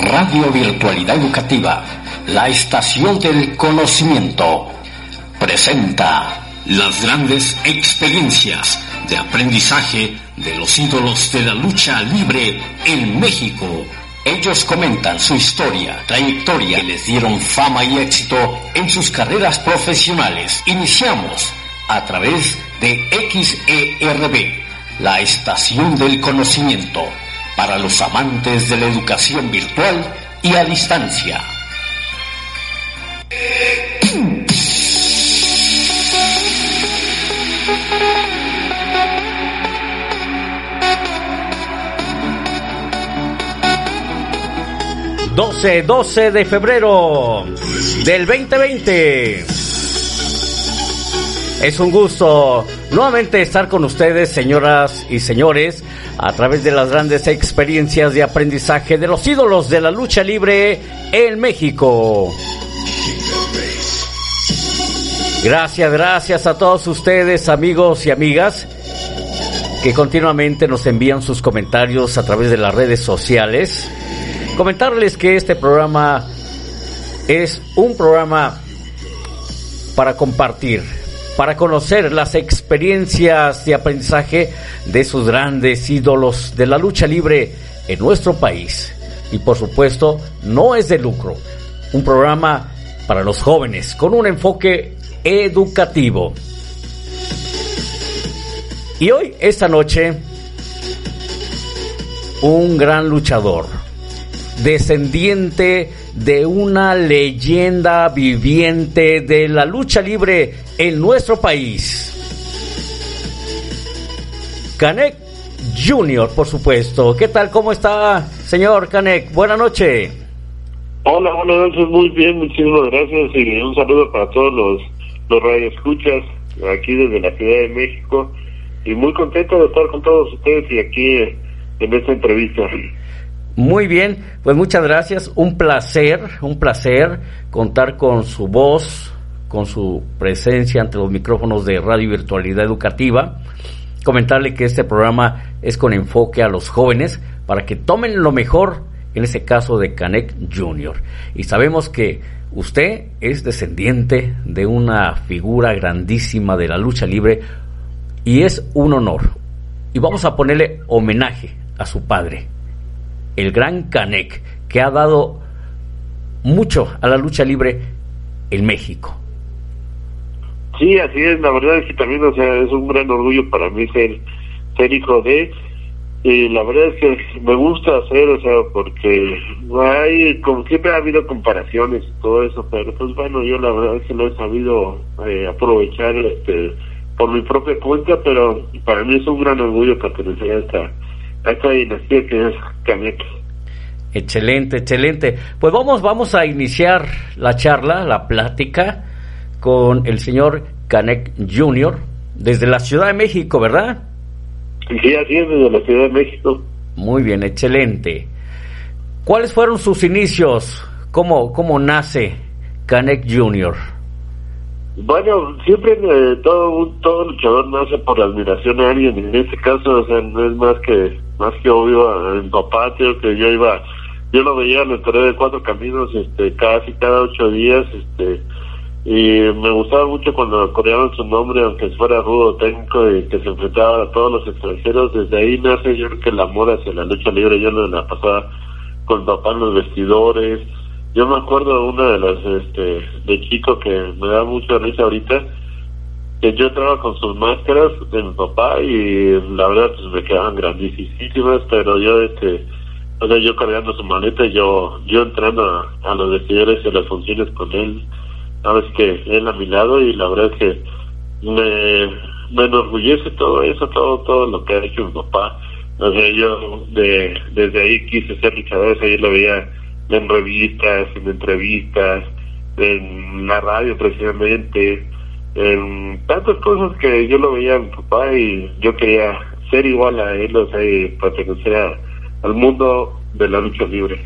Radio Virtualidad Educativa, la estación del conocimiento, presenta las grandes experiencias de aprendizaje de los ídolos de la lucha libre en México. Ellos comentan su historia, trayectoria y les dieron fama y éxito en sus carreras profesionales. Iniciamos a través de XERB, la estación del conocimiento para los amantes de la educación virtual y a distancia. ...12, 12 de febrero... ...del 2020... Es un gusto nuevamente estar con ustedes, señoras y señores, a través de las grandes experiencias de aprendizaje de los ídolos de la lucha libre en México. Gracias, gracias a todos ustedes, amigos y amigas, que continuamente nos envían sus comentarios a través de las redes sociales. Comentarles que este programa es un programa para compartir para conocer las experiencias de aprendizaje de esos grandes ídolos de la lucha libre en nuestro país. Y por supuesto, no es de lucro. Un programa para los jóvenes con un enfoque educativo. Y hoy, esta noche, un gran luchador, descendiente de una leyenda viviente de la lucha libre en nuestro país. Canek Junior, por supuesto. ¿Qué tal? ¿Cómo está, señor Canek? Buenas noches. Hola, buenas noches. Muy bien, muchísimas gracias y un saludo para todos los, los radioescuchas aquí desde la Ciudad de México y muy contento de estar con todos ustedes y aquí en esta entrevista. Muy bien, pues muchas gracias. Un placer, un placer contar con su voz, con su presencia ante los micrófonos de Radio Virtualidad Educativa. Comentarle que este programa es con enfoque a los jóvenes para que tomen lo mejor, en ese caso de Canek Jr. Y sabemos que usted es descendiente de una figura grandísima de la lucha libre y es un honor. Y vamos a ponerle homenaje a su padre, el gran Canek, que ha dado mucho a la lucha libre en México. Sí, así es, la verdad es que también, o sea, es un gran orgullo para mí ser, ser hijo de, y la verdad es que me gusta hacer, o sea, porque hay, como siempre ha habido comparaciones y todo eso, pero pues bueno, yo la verdad es que lo he sabido eh, aprovechar este por mi propia cuenta, pero para mí es un gran orgullo pertenecer a esta acá dinastía que es Canek. Excelente, excelente. Pues vamos, vamos a iniciar la charla, la plática con el señor Canek Jr. desde la Ciudad de México, ¿verdad? Sí, así es, desde la Ciudad de México. Muy bien, excelente. ¿Cuáles fueron sus inicios? ¿Cómo, cómo nace Canek Jr.? Bueno, siempre eh, todo todo luchador nace por la admiración a alguien. En este caso, o sea, no es más que más que obvio en papá, creo que yo iba, yo lo veía en el torneo de cuatro caminos, este, casi cada ocho días, este, y me gustaba mucho cuando coreaban su nombre, aunque fuera rudo técnico y que se enfrentaba a todos los extranjeros. Desde ahí nace yo creo que el amor hacia la lucha libre. Yo no la pasaba con papá en los vestidores yo me acuerdo de una de las, este, de chico que me da mucha risa ahorita, que yo entraba con sus máscaras de mi papá y la verdad pues me quedaban grandísimas, pero yo, este, o sea, yo cargando su maleta yo, yo entrando a, los vestidores y a las funciones con él, sabes que él a mi lado y la verdad es que me, me enorgullece todo eso, todo, todo lo que ha hecho mi papá. O sea, yo de, desde ahí quise ser luchador, ahí lo veía en revistas, en entrevistas, en la radio precisamente, tantas cosas que yo lo veía a mi papá y yo quería ser igual a él, o sea, y pertenecer al mundo de la lucha libre.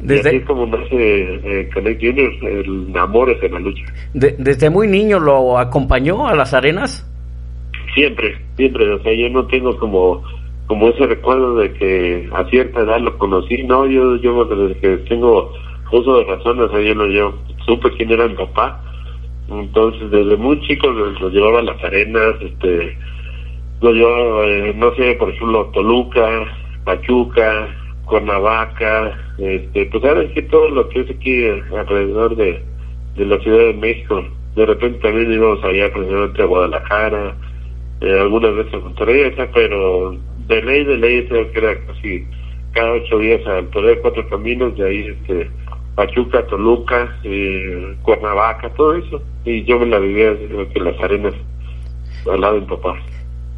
Desde, así es como nace eh, Junior, el amor es en la lucha. ¿Desde muy niño lo acompañó a las arenas? Siempre, siempre, o sea, yo no tengo como como ese recuerdo de que a cierta edad lo conocí, no, yo, yo desde que tengo uso de razón, o sea, yo, lo, yo supe quién era mi papá, entonces desde muy chico lo, llevaba a las arenas, este, lo llevaba, eh, no sé, por ejemplo, Toluca, Pachuca, Cuernavaca, este, pues sabes que todo lo que es aquí alrededor de, de la Ciudad de México, de repente también íbamos allá precisamente a Guadalajara, eh, algunas veces a Monterrey, pero de ley, de ley, creo que era casi cada ocho días al poder cuatro caminos, de ahí este Pachuca, Toluca, eh, Cuernavaca, todo eso. Y yo me la vivía, que las arenas al lado de mi papá.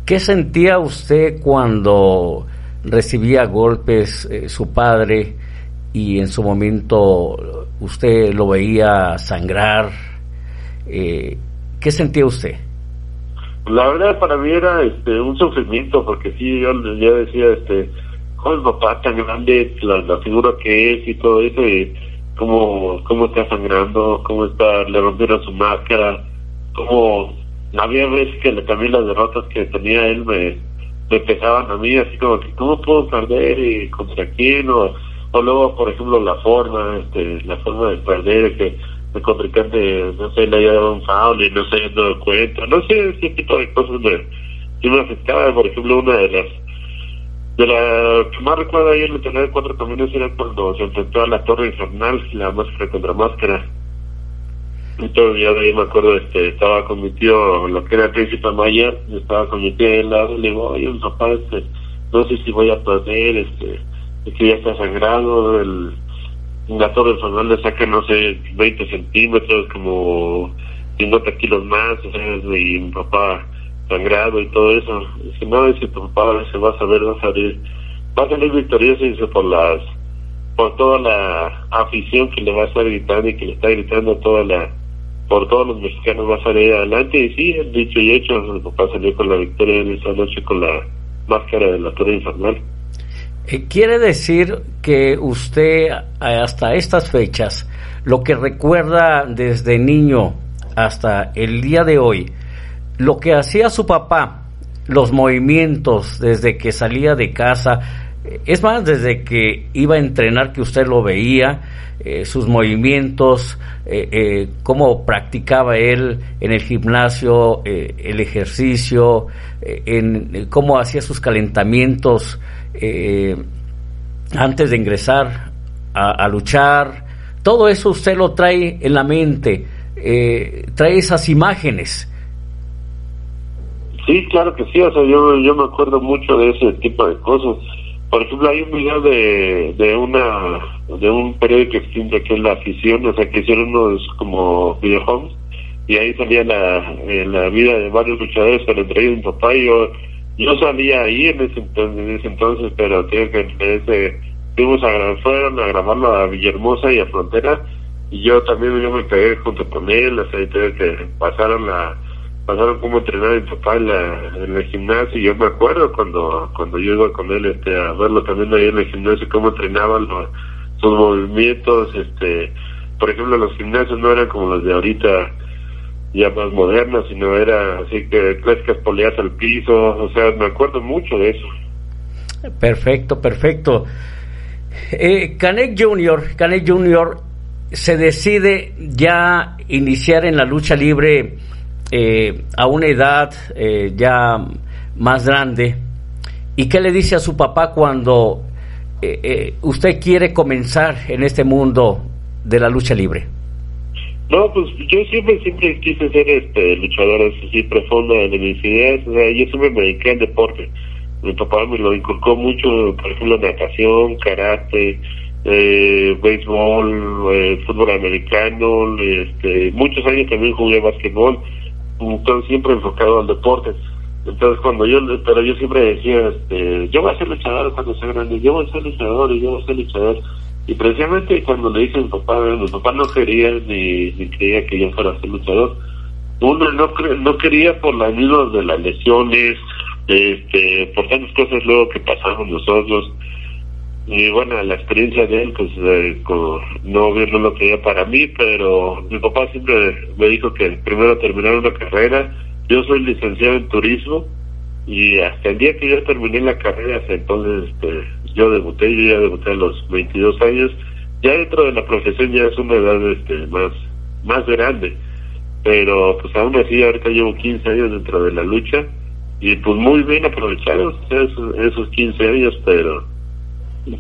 ¿Qué sentía usted cuando recibía golpes eh, su padre y en su momento usted lo veía sangrar? Eh, ¿Qué sentía usted? La verdad para mí era este un sufrimiento porque sí, yo ya decía, este, ¿cómo el papá tan grande, la, figura que es y todo eso? Y, cómo, cómo está sangrando, cómo está, le rompieron su máscara, cómo había veces que también las derrotas que tenía él me, me pesaban a mí, así como que cómo puedo perder y contra quién, o, o luego, por ejemplo, la forma, este, la forma de perder, que el contrincante, no sé, le haya dado un foul y no se haya dado cuenta, no sé, ese tipo de cosas me, sí me afectaba, por ejemplo, una de las de la que más recuerdo ahí en el de cuatro caminos era cuando se enfrentó a la Torre Infernal, la máscara contra máscara. Entonces ya de ahí me acuerdo, este, estaba con mi tío, lo que era el príncipe Maya, estaba con mi tío al lado, le digo, oye, un papá, este, no sé si voy a perder, este, es que ya está sangrado, el, la Torre Infernal le saca, no sé, 20 centímetros, como 50 kilos más, o sea, y mi papá sangrado y todo eso. Dice, no, dice tu papá se va a saber, va a salir, va a salir victorioso, dice, por las, por toda la afición que le va a estar gritando y que le está gritando toda la, por todos los mexicanos va a salir adelante. Y sí, dicho y hecho, el papá salió con la victoria en esa noche con la máscara de la torre infernal. Eh, quiere decir que usted hasta estas fechas, lo que recuerda desde niño hasta el día de hoy, lo que hacía su papá, los movimientos desde que salía de casa, es más, desde que iba a entrenar que usted lo veía, eh, sus movimientos, eh, eh, cómo practicaba él en el gimnasio, el ejercicio, en cómo hacía sus calentamientos antes de ingresar a, luchar. Todo eso usted lo trae en la mente, trae esas imágenes. Sí, claro que sí, o sea, yo, yo me acuerdo mucho de ese tipo de cosas. Por ejemplo, hay un video de, de una de un periódico extinto que es La Afición, o sea, que hicieron unos como videohomes, y ahí salía la, eh, la vida de varios luchadores, pero entre ellos mi papá y yo, yo salía ahí en ese entonces, en ese entonces pero tengo que ese, fuimos a, fueron a grabarlo a Villahermosa y a Frontera, y yo también yo me pegué junto con él, o sea, tengo que pasaron la pasaron como entrenar mi papá en, la, en el gimnasio yo me acuerdo cuando cuando yo iba con él este a verlo también ahí en el gimnasio cómo entrenaban los, sus movimientos este por ejemplo los gimnasios no eran como los de ahorita ya más modernos sino era así que clásicas poleas al piso o sea me acuerdo mucho de eso. Perfecto perfecto. Eh, Canek Junior Canek Junior se decide ya iniciar en la lucha libre eh, a una edad eh, ya más grande, ¿y qué le dice a su papá cuando eh, usted quiere comenzar en este mundo de la lucha libre? No, pues yo siempre, siempre quise ser este luchador así profundo de mis ideas, yo siempre me dediqué al deporte. Mi papá me lo inculcó mucho, por ejemplo, natación, karate, eh, béisbol, fútbol americano, este, muchos años también jugué básquetbol entonces siempre enfocado al deporte. Entonces cuando yo, pero yo siempre decía, este, yo voy a ser luchador cuando sea grande, yo voy a ser luchador y yo voy a ser luchador. Y precisamente cuando le dije a mi papá, mi papá no quería ni, ni creía que yo fuera a ser luchador. Uno no, no quería por las mismas de las lesiones, este, por tantas cosas luego que pasamos nosotros. Y bueno, la experiencia de él, pues eh, no, no lo quería para mí, pero mi papá siempre me dijo que primero terminar una carrera. Yo soy licenciado en turismo y hasta el día que yo terminé la carrera, hasta entonces este, yo debuté, yo ya debuté a los 22 años, ya dentro de la profesión ya es una edad este, más, más grande, pero pues aún así ahorita llevo 15 años dentro de la lucha y pues muy bien aprovechados esos, esos 15 años, pero,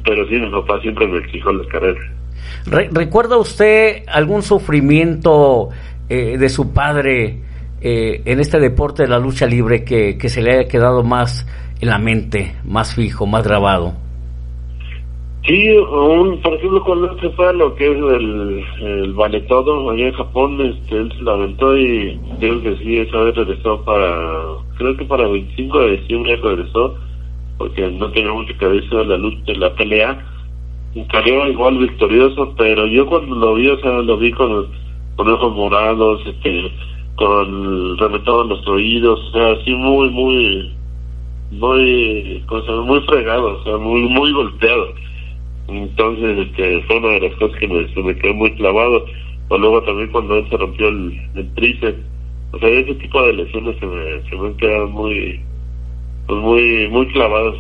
pero sí, mi papá siempre me exigió la carrera. ¿Recuerda usted algún sufrimiento eh, de su padre eh, en este deporte de la lucha libre que, que se le haya quedado más en la mente, más fijo, más grabado? Sí, un, por ejemplo, cuando él se fue a lo que es el, el todo allá en Japón, este, él se lo aventó y creo que sí, esa vez regresó para, creo que para el 25 de diciembre regresó, porque no tenía mucho que ver de la lucha, la pelea, cayó igual victorioso, pero yo cuando lo vi, o sea, lo vi con, con ojos morados, este, con reventado en los oídos, o sea, así muy, muy, muy, muy fregado, o sea, muy, muy golpeado entonces, este, fue una de las cosas que me, me quedó muy clavado. O luego también cuando él se rompió el, el tríceps. O sea, ese tipo de lesiones se me, se me han quedado muy, pues muy, muy clavados.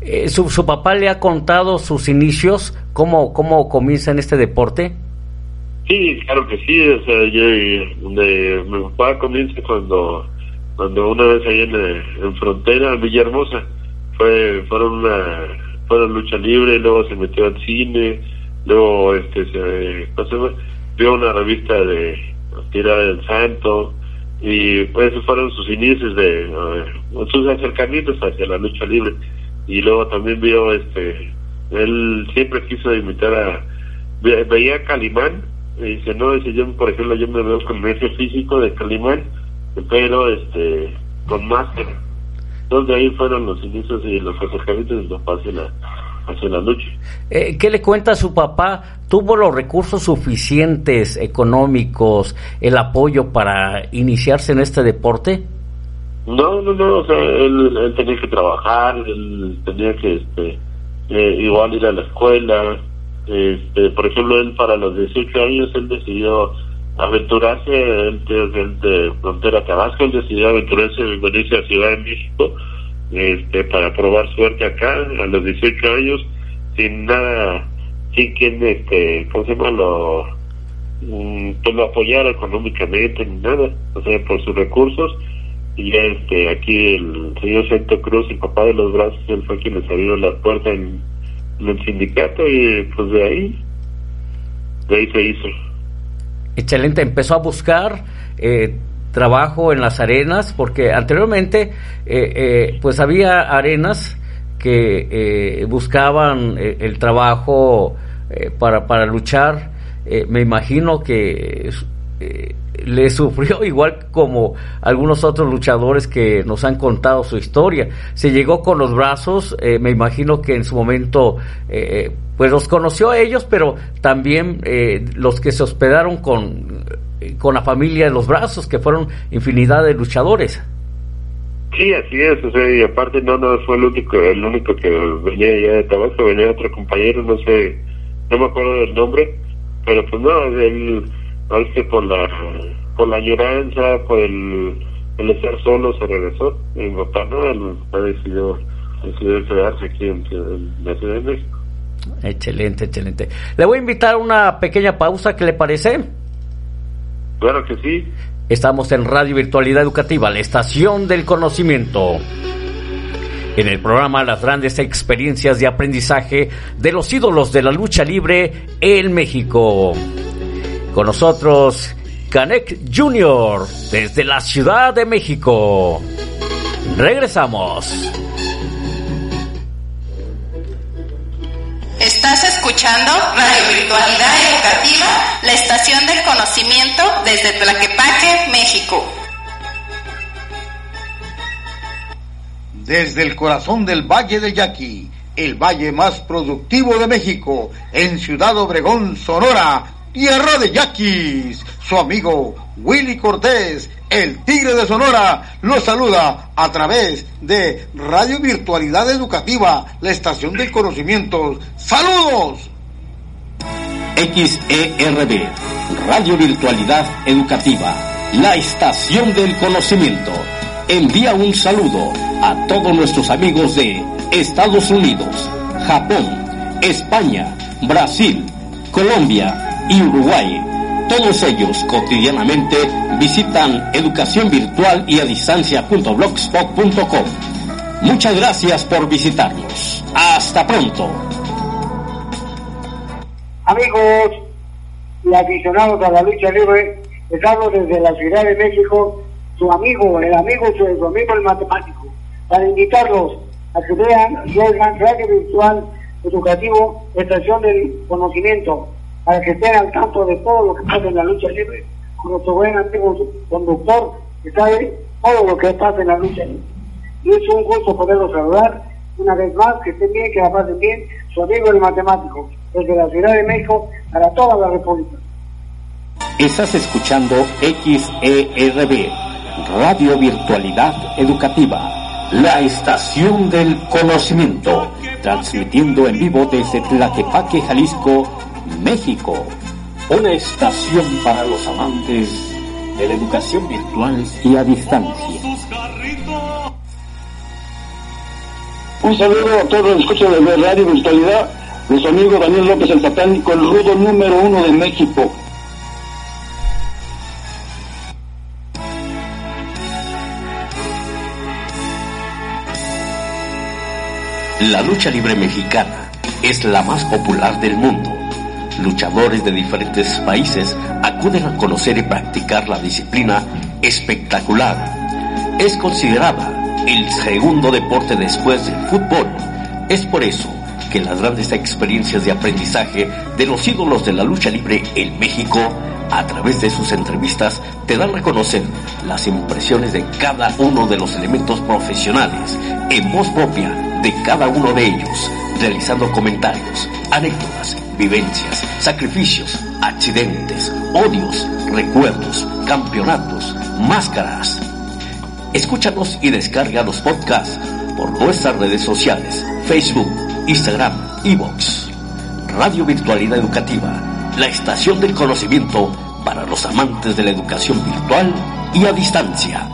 Eh, ¿su, ¿Su papá le ha contado sus inicios? ¿Cómo, cómo comienza en este deporte? Sí, claro que sí. O sea, yo, donde mi papá comienza cuando, cuando una vez ahí en, en frontera, en Villahermosa, fue, fueron una fue la lucha libre, luego se metió al cine, luego este se, vio una revista de Tira del Santo y pues fueron sus inicios de sus acercamientos hacia la lucha libre. Y luego también vio este él siempre quiso imitar a veía a Calimán y dice no dice yo por ejemplo yo me veo con ese físico de Calimán pero este con máscara entonces ahí fueron los inicios y los acercamientos de hacia la, hacia la lucha. Eh, ¿Qué le cuenta a su papá? ¿Tuvo los recursos suficientes económicos, el apoyo para iniciarse en este deporte? No, no, no, o sea, él, tenía que trabajar, él tenía que este, eh, igual ir a la escuela. Este, por ejemplo, él para los 18 años, él decidió aventurarse él, de Frontera Tabasco, él decidió aventurarse en venirse a Ciudad de México este, para probar suerte acá a los 18 años sin nada, sin quien, este, ¿cómo se llama? Lo, pues lo apoyara económicamente ni nada, o sea, por sus recursos. Y ya este, aquí el señor Santo Cruz, el papá de los brazos, él fue quien les abrió la puerta en, en el sindicato y pues de ahí, de ahí se hizo. Excelente, empezó a buscar eh, trabajo en las arenas, porque anteriormente eh, eh, pues había arenas que buscaban el trabajo para, para luchar. me imagino que le sufrió igual como algunos otros luchadores que nos han contado su historia. Se llegó con los brazos, eh, me imagino que en su momento eh, pues los conoció a ellos, pero también eh, los que se hospedaron con, con la familia de los brazos, que fueron infinidad de luchadores. Sí, así es, y aparte no, no fue el único, el único que venía ya de Tabasco, venía otro compañero, no sé, no me acuerdo del nombre, pero pues no, él que por la por la añoranza, por el, el estar solo, se regresó. Mi papá no, él decidió, decidió quedarse aquí en, la Ciudad de México. Excelente, excelente. Le voy a invitar a una pequeña pausa, ¿qué le parece? Claro que sí. Estamos en Radio Virtualidad Educativa, la estación del conocimiento. En el programa Las grandes experiencias de aprendizaje de los ídolos de la lucha libre en México. Con nosotros, Canek Jr. desde la Ciudad de México. Regresamos. Estás escuchando Radio Virtualidad Educativa, la estación del conocimiento desde Tlaquepaque, México. Desde el corazón del Valle del Yaqui, el valle más productivo de México, en Ciudad Obregón, Sonora, tierra de yaquis. Su amigo Willy Cortés, el Tigre de Sonora, lo saluda a través de Radio Virtualidad Educativa, la estación del conocimiento. ¡Saludos! XERB, Radio Virtualidad Educativa, la estación del conocimiento envía un saludo a todos nuestros amigos de Estados Unidos, Japón, España, Brasil, Colombia y Uruguay. Todos ellos cotidianamente visitan educación virtual y a distancia.blogspot.com. Muchas gracias por visitarnos. Hasta pronto. Amigos y aficionados a la lucha libre, estamos desde la Ciudad de México, su amigo, el amigo, su, su amigo el matemático, para invitarlos a que vean Slogan Radio Virtual Educativo, Estación del Conocimiento, para que estén al tanto de todo lo que pasa en la lucha libre, nuestro buen amigo conductor, que sabe todo lo que pasa en la lucha libre. Y es un gusto poderlos saludar una vez más, que estén bien, que la pasen bien, su amigo el matemático, desde la Ciudad de México para toda la República. Estás escuchando XERB, Radio Virtualidad Educativa la estación del conocimiento, transmitiendo en vivo desde Tlaquepaque, Jalisco, México. Una estación para los amantes de la educación virtual y a distancia. Un saludo a todos los escuchas de Radio Virtualidad, nuestro amigo Daniel López el Satánico, el rudo número uno de México. La lucha libre mexicana es la más popular del mundo. Luchadores de diferentes países acuden a conocer y practicar la disciplina espectacular. Es considerada el segundo deporte después del fútbol. Es por eso que las grandes experiencias de aprendizaje de los ídolos de la lucha libre en México a través de sus entrevistas te dan a conocer las impresiones de cada uno de los elementos profesionales en voz propia de cada uno de ellos, realizando comentarios, anécdotas, vivencias, sacrificios, accidentes, odios, recuerdos, campeonatos, máscaras. Escúchanos y descarga los podcasts por nuestras redes sociales, Facebook, Instagram, Evox. Radio Virtualidad Educativa, la estación del conocimiento para los amantes de la educación virtual y a distancia.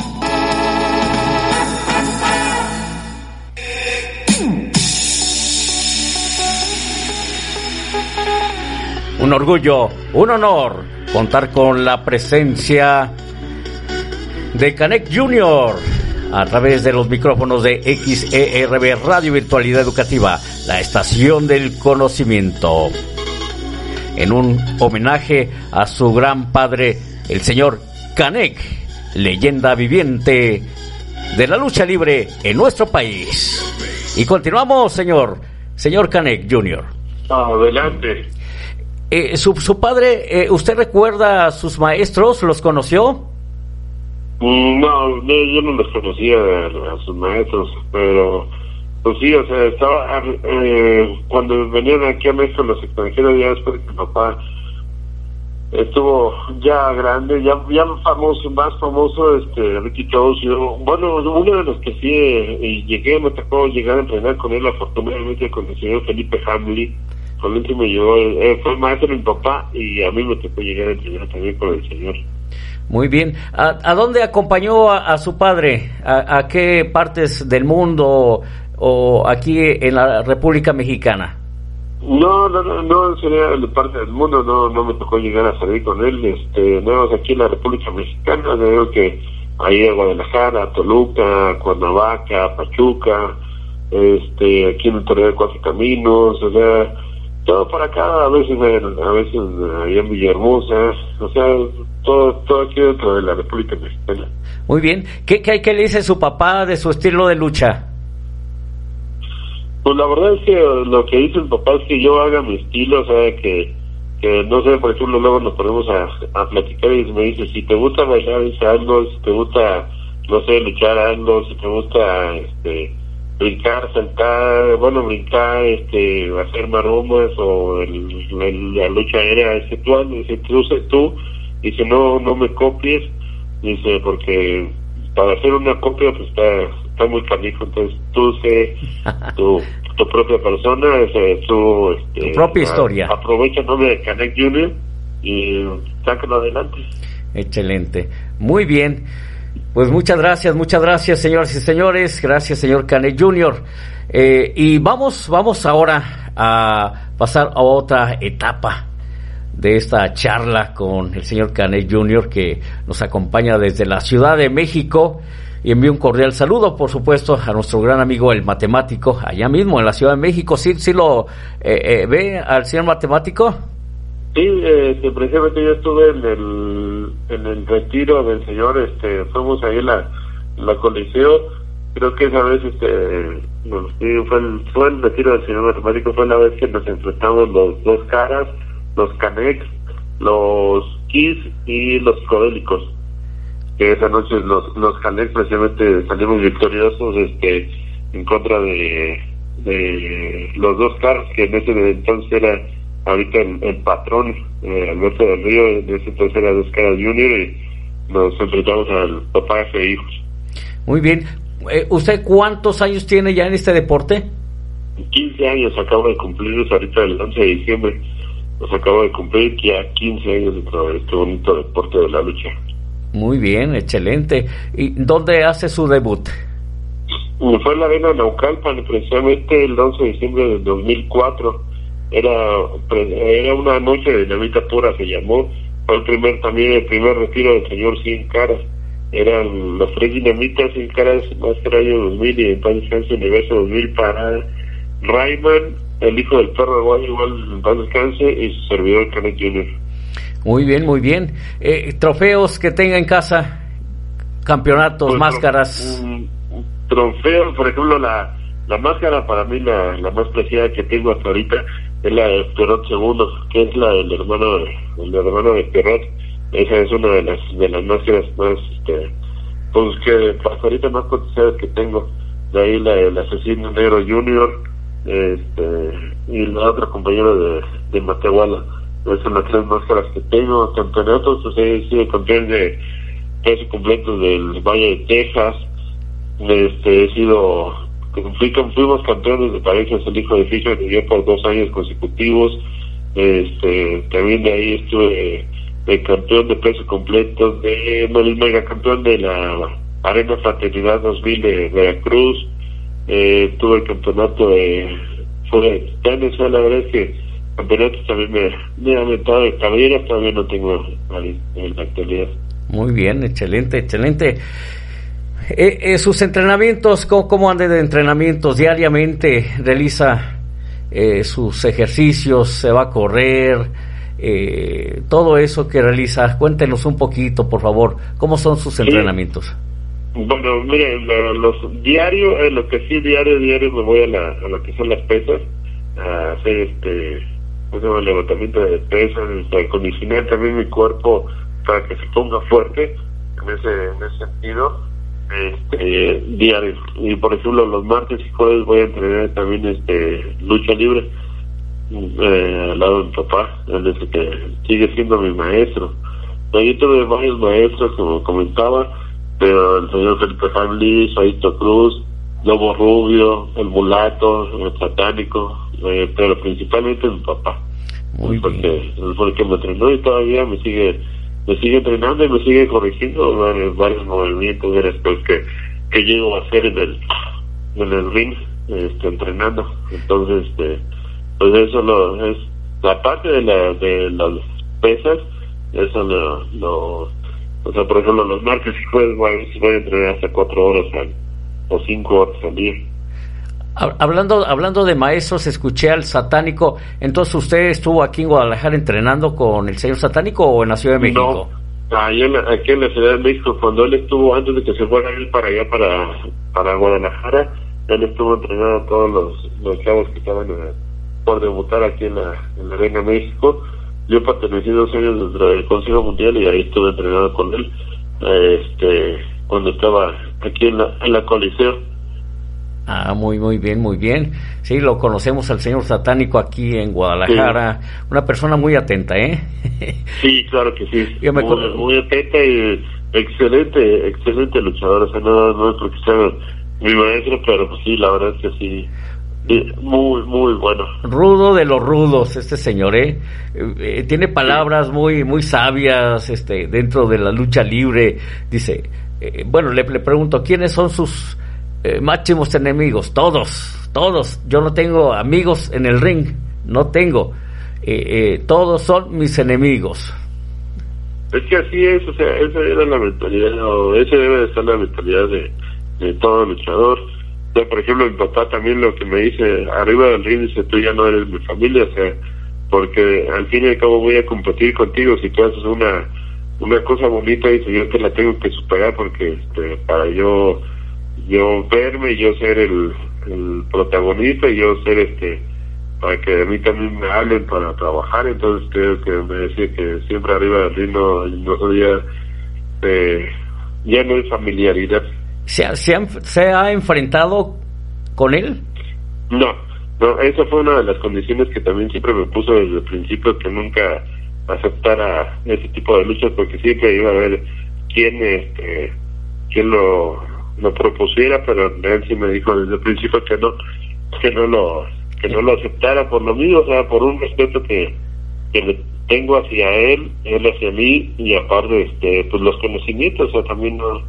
Un orgullo, un honor contar con la presencia de Canek Junior a través de los micrófonos de XERB Radio Virtualidad Educativa, la estación del conocimiento. En un homenaje a su gran padre, el señor Canek, leyenda viviente de la lucha libre en nuestro país. Y continuamos, señor, señor Canek Junior. Adelante. Eh, su, su padre, eh, ¿usted recuerda a sus maestros? ¿Los conoció? Mm, No, yo no los conocía a, sus maestros, pero pues sí, o sea, estaba eh, cuando venían aquí a México los extranjeros ya después de que papá estuvo ya grande, ya ya famoso, más famoso, este Ricky yo, bueno, uno de los que sí eh, llegué, me tocó llegar a entrenar con él afortunadamente con el señor Felipe Hamley, me llevó, eh, fue el maestro mi papá y a mí me tocó llegar a entrenar también con el señor. Muy bien. ¿A, a dónde acompañó a, a su padre? ¿A, a qué partes del mundo o aquí en la República Mexicana? No, no, no, no sería de parte del mundo, no, no me tocó llegar a salir con él, este, no, aquí en la República Mexicana, creo que ahí en Guadalajara, Toluca, Cuernavaca, Pachuca, este, aquí en el Torreón de Cuatro Caminos, o sea, todo por acá, a veces, en- a veces allá en Villahermosa, o sea, todo, todo aquí dentro de la República Mexicana. Muy bien. ¿Qué, qué, qué le dice su papá de su estilo de lucha? Pues la verdad es que lo que dice el papá es que yo haga mi estilo, o sea, que, que no sé, por ejemplo, luego nos ponemos a, a platicar y me dice, si te gusta bailar, dice, hazlo, si te gusta, no sé, luchar, hazlo, si te gusta, este, brincar, saltar, bueno, brincar, este, hacer maromas o el, el- la lucha aérea, ese tú, dice, tú sé tú, dice, no, no me copies, dice, porque para hacer una copia, pues está, está muy canijo, entonces tú sé tu, tu propia persona, ese, tú, este, Tu propia a- historia. aprovecha el nombre de Canek Junior y sácalo adelante. Excelente. Muy bien. Pues muchas gracias, muchas gracias, señoras y señores. Gracias, señor Canet Jr. Eh, y vamos, vamos ahora a pasar a otra etapa de esta charla con el señor Canet Jr. que nos acompaña desde la Ciudad de México y envío un cordial saludo, por supuesto, a nuestro gran amigo el matemático, allá mismo en la Ciudad de México. ¿Sí, sí lo eh, eh, ve al señor matemático? Sí, este, precisamente yo estuve en el, en el retiro del señor, este, fuimos ahí en la, la coliseo, creo que esa vez, este, fue, el, fue el retiro del señor matemático, fue la vez que nos enfrentamos los dos caras, los canex, los Kiss y los psicodélicos. Que esa noche los, los canex precisamente salimos victoriosos, este, en contra de, de los dos caras, que en ese entonces era ahorita el, patrón eh, Alberto del Río de ese entonces era Dos Caras Junior y nos enfrentamos al papá de hijos. Muy bien. Eh, ¿Usted cuántos años tiene ya en este deporte? 15 años acabo de cumplir, ahorita el 11 de diciembre, nos acabo de cumplir ya 15 años dentro de este bonito deporte de la lucha. Muy bien, excelente. ¿Y dónde hace su debut? Fue en la arena Naucalpan, precisamente el 11 de diciembre del 2004 era era una noche de dinamita pura se llamó. Fue el primer también el primer retiro del señor sin caras eran los tres dinamitas sin caras más que el año 2000 y en paz descanse universo 2000 para Rayman el hijo del perro igual igual en paz descanse y su servidor Canet Jr. muy bien muy bien. Eh, trofeos que tenga en casa campeonatos pues, máscaras. trofeos por ejemplo la la máscara para mí la, la más preciada que tengo hasta ahorita es la de Perrot segundo, que es la del hermano de, el hermano de Perrot. Esa es una de las de las máscaras más, este, pues que hasta ahorita más cotizadas que tengo. De ahí la del asesino negro junior, este, y la otra compañera de, de Matehuala. Esas son las tres máscaras que tengo. Campeonatos, pues he sido campeón de peso completo del Valle de Texas. Este, he sido fuimos campeones de parejas el hijo de y yo por dos años consecutivos este también de ahí estuve de campeón de peso completo de mega campeón de la arena fraternidad 2000 de Veracruz eh, tuve el campeonato de fue tenis la verdad es que campeonatos también me, me ha aventado de caballera todavía no tengo en la actualidad. Muy bien excelente excelente eh, eh, sus entrenamientos, ¿cómo, ¿cómo, anda de entrenamientos? Diariamente realiza eh, sus ejercicios, se va a correr, eh, todo eso que realiza. Cuéntenos un poquito, por favor, ¿cómo son sus entrenamientos? Bueno, mire, los diarios, lo que sí, diario, diario me voy a, la, a lo que son las pesas, a hacer este, pues, el levantamiento de pesas, para acondicionar también mi cuerpo para que se ponga fuerte en ese, en ese sentido este diario y por ejemplo los martes y jueves voy a entrenar también este lucha libre. Eh, al lado de mi papá él que sigue siendo mi maestro. Yo tuve varios maestros como comentaba pero el señor Felipe Hamlis, Aito Cruz Lobo Rubio el mulato el satánico eh, pero principalmente mi papá. Muy porque fue el que me entrenó y todavía me sigue me sigue entrenando y me sigue corrigiendo varios, movimientos después que, que llego a hacer en el, en el ring, este, entrenando. Entonces, este, pues eso lo, es la parte de, la, de las pesas, eso lo, lo, o sea, por ejemplo, los martes y jueves voy, a entrenar hasta cuatro horas o cinco horas al día. Hablando, hablando de maestros, escuché al satánico. Entonces, ¿usted estuvo aquí en Guadalajara entrenando con el señor satánico o en la Ciudad de México? No, ahí en aquí en la Ciudad de México, cuando él estuvo, antes de que se fuera él para allá, para, para Guadalajara, él estuvo entrenando a todos los, los chavos que estaban eh, por debutar aquí en la, en la Arena México. Yo pertenecí dos años dentro del Consejo Mundial y ahí estuve entrenando con él, este, cuando estaba aquí en la, en la Coliseo Ah, muy, muy bien, muy bien. Sí, lo conocemos al señor satánico aquí en Guadalajara. Una persona muy atenta, ¿eh? sí, claro que sí. muy, atenta y excelente, excelente luchador. O sea, no, no es porque sea mi maestro, pero pues sí, la verdad es que sí. muy, muy bueno. Rudo de los rudos, este señor, ¿eh? eh, eh tiene palabras muy, muy sabias este, dentro de la lucha libre. Dice, eh, bueno, le, le, pregunto, ¿quiénes son sus eh, máximos enemigos? Todos, todos. Yo no tengo amigos en el ring, no tengo. Eh, todos son mis enemigos. Es que así es, o sea, esa era la mentalidad, o esa debe de ser la mentalidad de, de todo luchador. O por ejemplo, mi papá también lo que me dice, arriba del ring dice, tú ya no eres mi familia, o sea, porque al fin y al cabo voy a competir contigo, si tú haces una una cosa bonita, dice, yo te la tengo que superar porque este, para yo yo verme yo ser el, el protagonista y yo ser este para que a mí también me hablen para trabajar, entonces creo que me decía que siempre arriba del ring no, no ya, eh, ya no hay familiaridad. ¿Se ha, se, ¿Se ha enfrentado con él? No, no, esa fue una de las condiciones que también siempre me puso desde el principio, que nunca aceptara ese tipo de luchas, porque siempre iba a haber quién, este, quién lo, lo propusiera, pero sí me dijo desde el principio que no, que no lo que no lo aceptara por lo mismo, o sea, por un respeto que, que le tengo hacia él, él hacia mí, y aparte, este, pues los conocimientos, o sea, también no,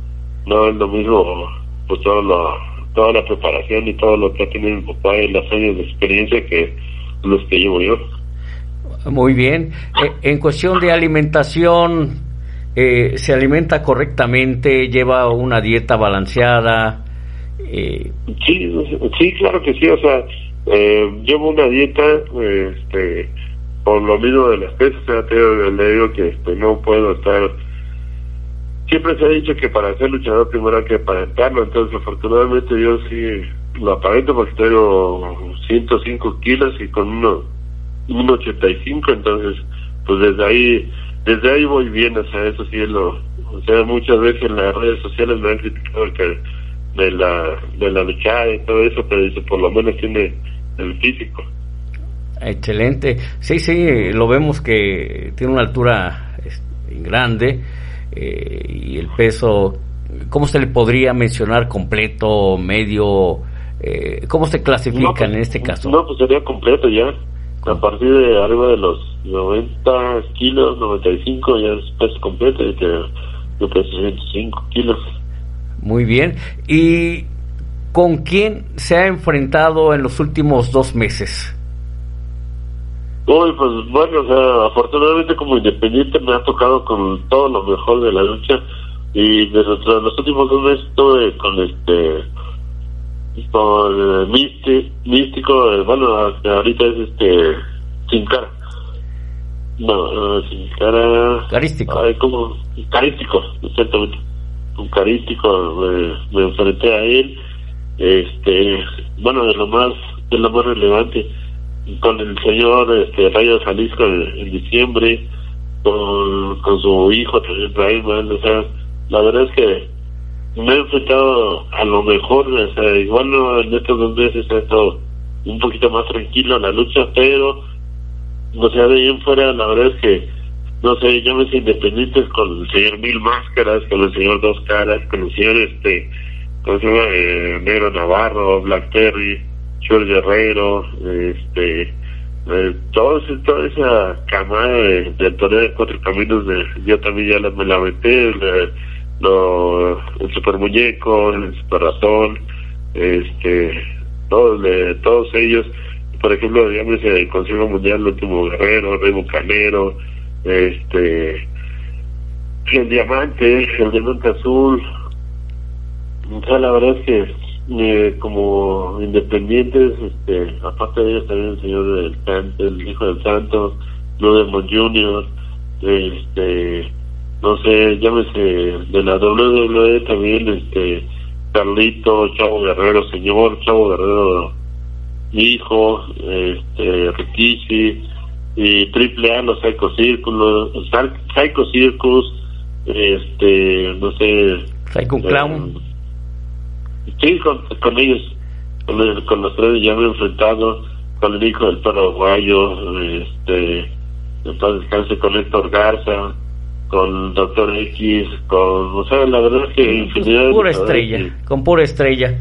no es lo mismo, pues todo lo, toda la preparación y todo lo que ha tenido mi papá y las años de experiencia que los que llevo yo. Muy bien. Eh, en cuestión de alimentación, eh, ¿se alimenta correctamente? ¿Lleva una dieta balanceada? Eh... Sí, sí, claro que sí. O sea, eh, llevo una dieta, este, por lo mismo de las pesas, le digo que este, no puedo estar. Siempre se ha dicho que para ser luchador primero hay que aparentarlo, entonces afortunadamente yo sí lo aparento porque tengo 105 kilos y con uno, 1,85, entonces pues desde ahí desde ahí voy bien, o sea, eso sí es lo, o sea, muchas veces en las redes sociales me han criticado que de la de la luchada y todo eso, pero dice, por lo menos tiene el físico. Excelente. Sí, sí, lo vemos que tiene una altura grande eh, y el peso, ¿cómo se le podría mencionar completo, medio? Eh, ¿Cómo se clasifican pues, en este caso? No, pues sería completo ya. A partir de arriba de los 90 kilos, 95 ya es peso completo y que yo peso 105 kilos. Muy bien. ¿Y con quién se ha enfrentado en los últimos dos meses? Uy, pues bueno, o sea, afortunadamente como independiente me ha tocado con todo lo mejor de la lucha y de los, los últimos dos meses estuve con este con místico, místico bueno, ahorita es este sin cara. No, sin cara. Carístico. Ay, como carístico, exactamente. Un carístico, me, me enfrenté a él este bueno de lo más de lo más relevante con el señor este Rayo Jalisco en, diciembre con, con su hijo Rayman o sea la verdad es que me he enfrentado a lo mejor o sea igual no en estos dos meses he estado un poquito más tranquilo en la lucha pero o sea de ahí en fuera la verdad es que no sé llámese independientes con el señor Mil Máscaras con el señor Dos Caras con el señor este ¿cómo se llama? Eh, Negro Navarro, Blackberry, Chur Guerrero, este, eh, todo toda esa camada de, de torneo de cuatro caminos, de, yo también ya la, me la metí, el, lo, el super muñeco, el super ratón, este, todos, de, todos ellos, por ejemplo, digamos, el Consejo Mundial, el último guerrero, Rey Bucanero, este, el diamante, el diamante azul, o sea, la verdad es que como independientes, este, aparte de ellos también el señor del el hijo del Santo, Ludemon Jr., este, no sé, llámese de la WWE también, este, Carlito, Chavo Guerrero, señor, Chavo Guerrero, hijo, este, Rikishi, y Triple A, los Psycho Circus, Psycho Circus, este, no sé, Psycho Clown. Eh, Sí, con, con ellos, con, con, los tres ya me he enfrentado, con el hijo del paraguayo, este, entonces descanse con Héctor Garza, con Doctor X, con, o sea, la verdad es que infinidad con pura estrella, con pura estrella.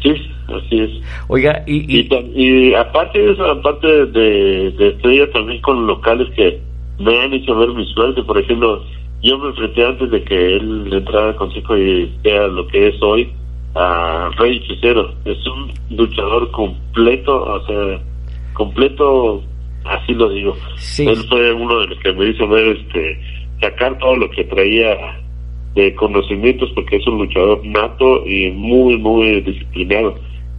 Sí, así es. Oiga, y, y, y, aparte de eso, aparte de, de estrella, también con locales que me han hecho ver mi suerte, por ejemplo, yo me enfrenté antes de que él entrara al consejo y sea lo que es hoy a Rey Hechicero. Es un luchador completo, o sea, completo, así lo digo. Él fue uno de los que me hizo ver, este, sacar todo lo que traía de conocimientos porque es un luchador nato y muy, muy disciplinado.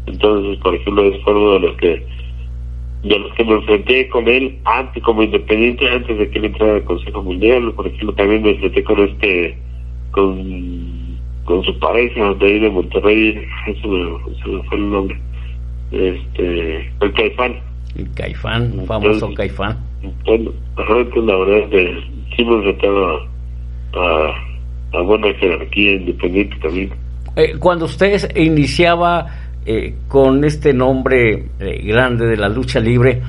Entonces, por ejemplo, es fue uno de los que de los que me enfrenté con él antes como independiente antes de que él entrara al Consejo Mundial. Por ejemplo también me enfrenté con este con con su pareja de ahí de Monterrey. Eso me, fue el nombre. Este el Caifán. El Caifán famoso Caifán. bueno entonces la verdad es que sí me he enfrentado a, a, buena jerarquía independiente también eh, cuando usted iniciaba eh, con este nombre eh, grande de la lucha libre,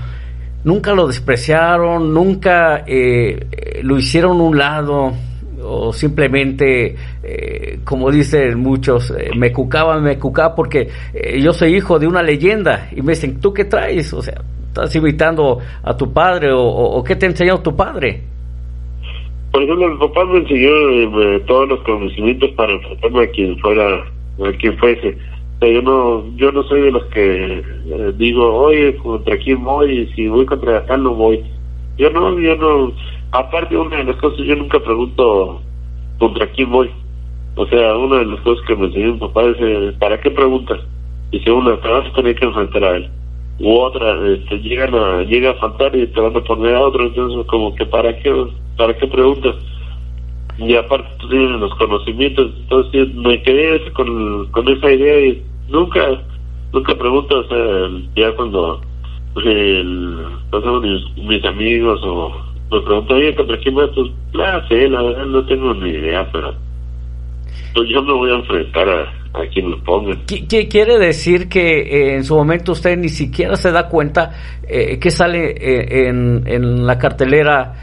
nunca lo despreciaron, nunca eh, lo hicieron un lado o simplemente, como dicen muchos, me cucaba, me cucaba porque yo soy hijo de una leyenda y me dicen, ¿tú qué traes? O sea, ¿estás invitando a tu padre o, qué te enseñó tu padre? Por ejemplo, mi papá me enseñó todos los conocimientos para enfrentarme a quien fuera, a quien fuese. Yo no yo no soy de los que eh, digo oye contra quién voy y si voy contra tal no voy yo no yo no. Aparte una de las cosas yo nunca pregunto contra quién voy. O sea una de las cosas que me enseñó mi papá es eh, para qué preguntas dice una te vas a tener que enfrentar a él u otra este, llegan a llega a faltar y te van a poner a otro entonces como que para qué para qué preguntas y aparte tú tienes los conocimientos, entonces me quedé con, con esa idea y nunca, nunca pregunto, o sea, ya cuando el, mis, mis amigos o me preguntan, oye, ¿contra quién más? Pues, la sé, la verdad no tengo ni idea, pero pues yo me voy a enfrentar a, a quien lo ponga. ¿Qué, quiere decir que eh, en su momento usted ni siquiera se da cuenta eh, que sale eh, en, en la cartelera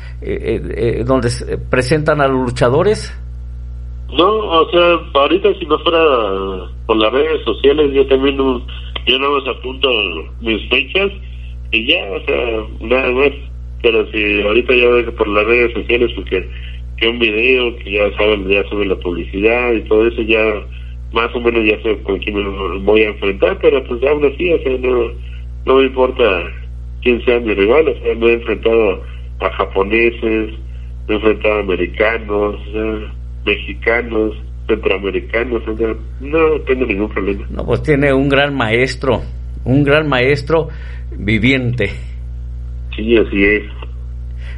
donde presentan a los luchadores? No, o sea, ahorita si no fuera por las redes sociales, yo también no, yo no me apunto mis fechas y ya, o sea, nada más. Pero si ahorita ya veo por las redes sociales, porque que un video, que ya saben, ya sube la publicidad y todo eso, ya más o menos ya sé con quién me voy a enfrentar, pero pues aún así, o sea, no, no me importa quién sea mi rival, o sea, me he enfrentado a japoneses, me he enfrentado a americanos, mexicanos, centroamericanos, o sea, no tengo ningún problema. No, pues tiene un gran maestro, un gran maestro viviente. Sí, así es.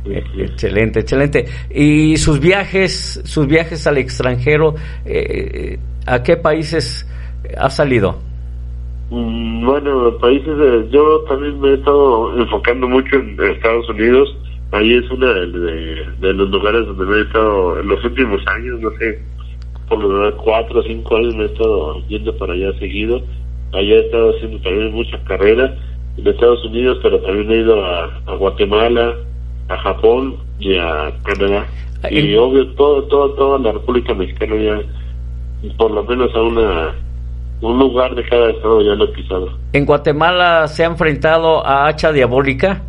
Excelente, excelente. ¿Y sus viajes, sus viajes al extranjero, eh, a qué países ha salido? Mm, bueno, países, de, yo también me he estado enfocando mucho en Estados Unidos. Ahí es uno de, los lugares donde me he estado en los últimos años, no sé, por lo menos cuatro o cinco años me he estado yendo para allá seguido. Allá he estado haciendo también muchas carreras en Estados Unidos, pero también he ido a Guatemala, a Japón y a Canadá. Ah, y obvio, todo, todo, toda la República Mexicana ya, por lo menos a una un lugar de cada estado ya lo he pisado. ¿En Guatemala se ha enfrentado a Hacha Diabólica?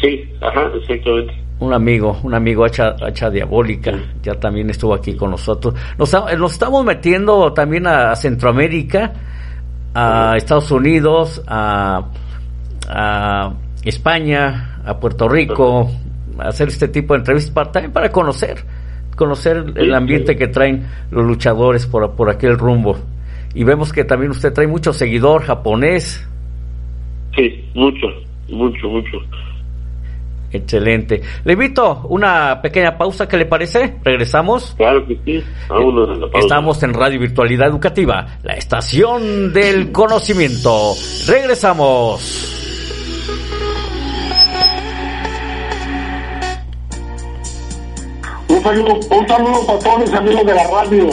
Sí, ajá, exactamente. Un amigo, un amigo Hacha, Hacha Diabólica, ya también estuvo aquí con nosotros. Nos, nos estamos metiendo también a Centroamérica, a Estados Unidos, a, a España, a Puerto Rico, hacer este tipo de entrevistas para, también para conocer, conocer el ambiente que traen los luchadores por, por aquel rumbo. Y vemos que también usted trae mucho seguidor japonés. Sí, mucho, mucho, mucho. Excelente. Le invito una pequeña pausa, ¿qué le parece? ¿Regresamos? Claro que sí. Estamos en Radio Virtualidad Educativa, la estación del conocimiento. Regresamos. Un saludo, un saludo para todos mis amigos de la radio.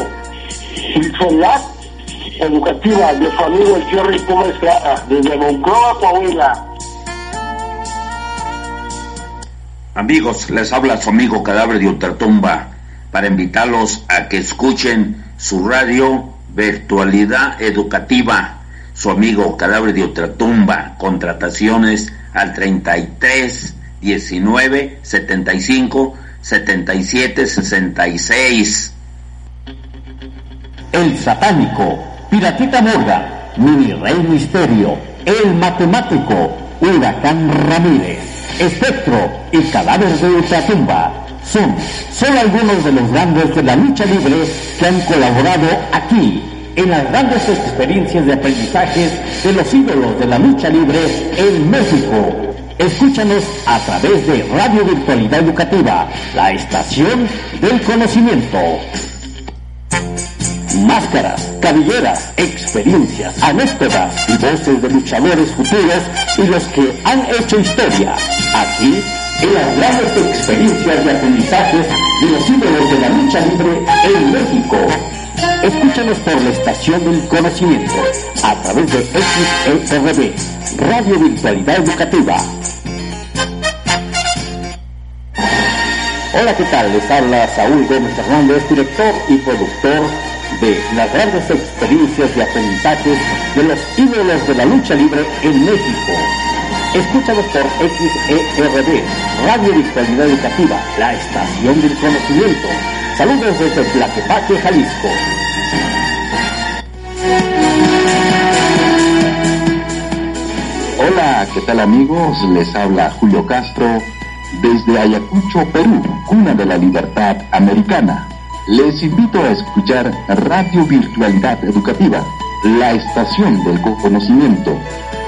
Virtualidad educativa de su amigo el Rico Estrada, desde Moncloa, Coahuila. Amigos, les habla su amigo Cadáver de Ultratumba para invitarlos a que escuchen su radio Virtualidad Educativa. Su amigo Cadáver de Ultratumba. Contrataciones al 33 19 75 7766. El satánico, Piratita Morga, Mini Rey Misterio, El Matemático, Huracán Ramírez, Espectro y Cadáver de Ultratumba son solo algunos de los grandes de la lucha libre que han colaborado aquí en las grandes experiencias de aprendizajes de los ídolos de la lucha libre en México. Escúchanos a través de Radio Virtualidad Educativa, la estación del conocimiento. Máscaras, cabelleras, experiencias, anécdotas y voces de luchadores futuros y los que han hecho historia. Aquí, en las grandes experiencias de aprendizajes de los ídolos de la lucha libre en México. Escúchanos por la estación del conocimiento a través de XERB, Radio Virtualidad Educativa. Hola, ¿qué tal? Les habla Saúl Gómez Hernández, director y productor de las grandes experiencias de aprendizajes de los ídolos de la lucha libre en México. Escúchanos por XERB, Radio Virtualidad Educativa, la estación del conocimiento. Saludos desde Tlaquepaque, Jalisco. Hola, ¿qué tal amigos? Les habla Julio Castro desde Ayacucho, Perú, cuna de la libertad americana. Les invito a escuchar Radio Virtualidad Educativa, la estación del conocimiento.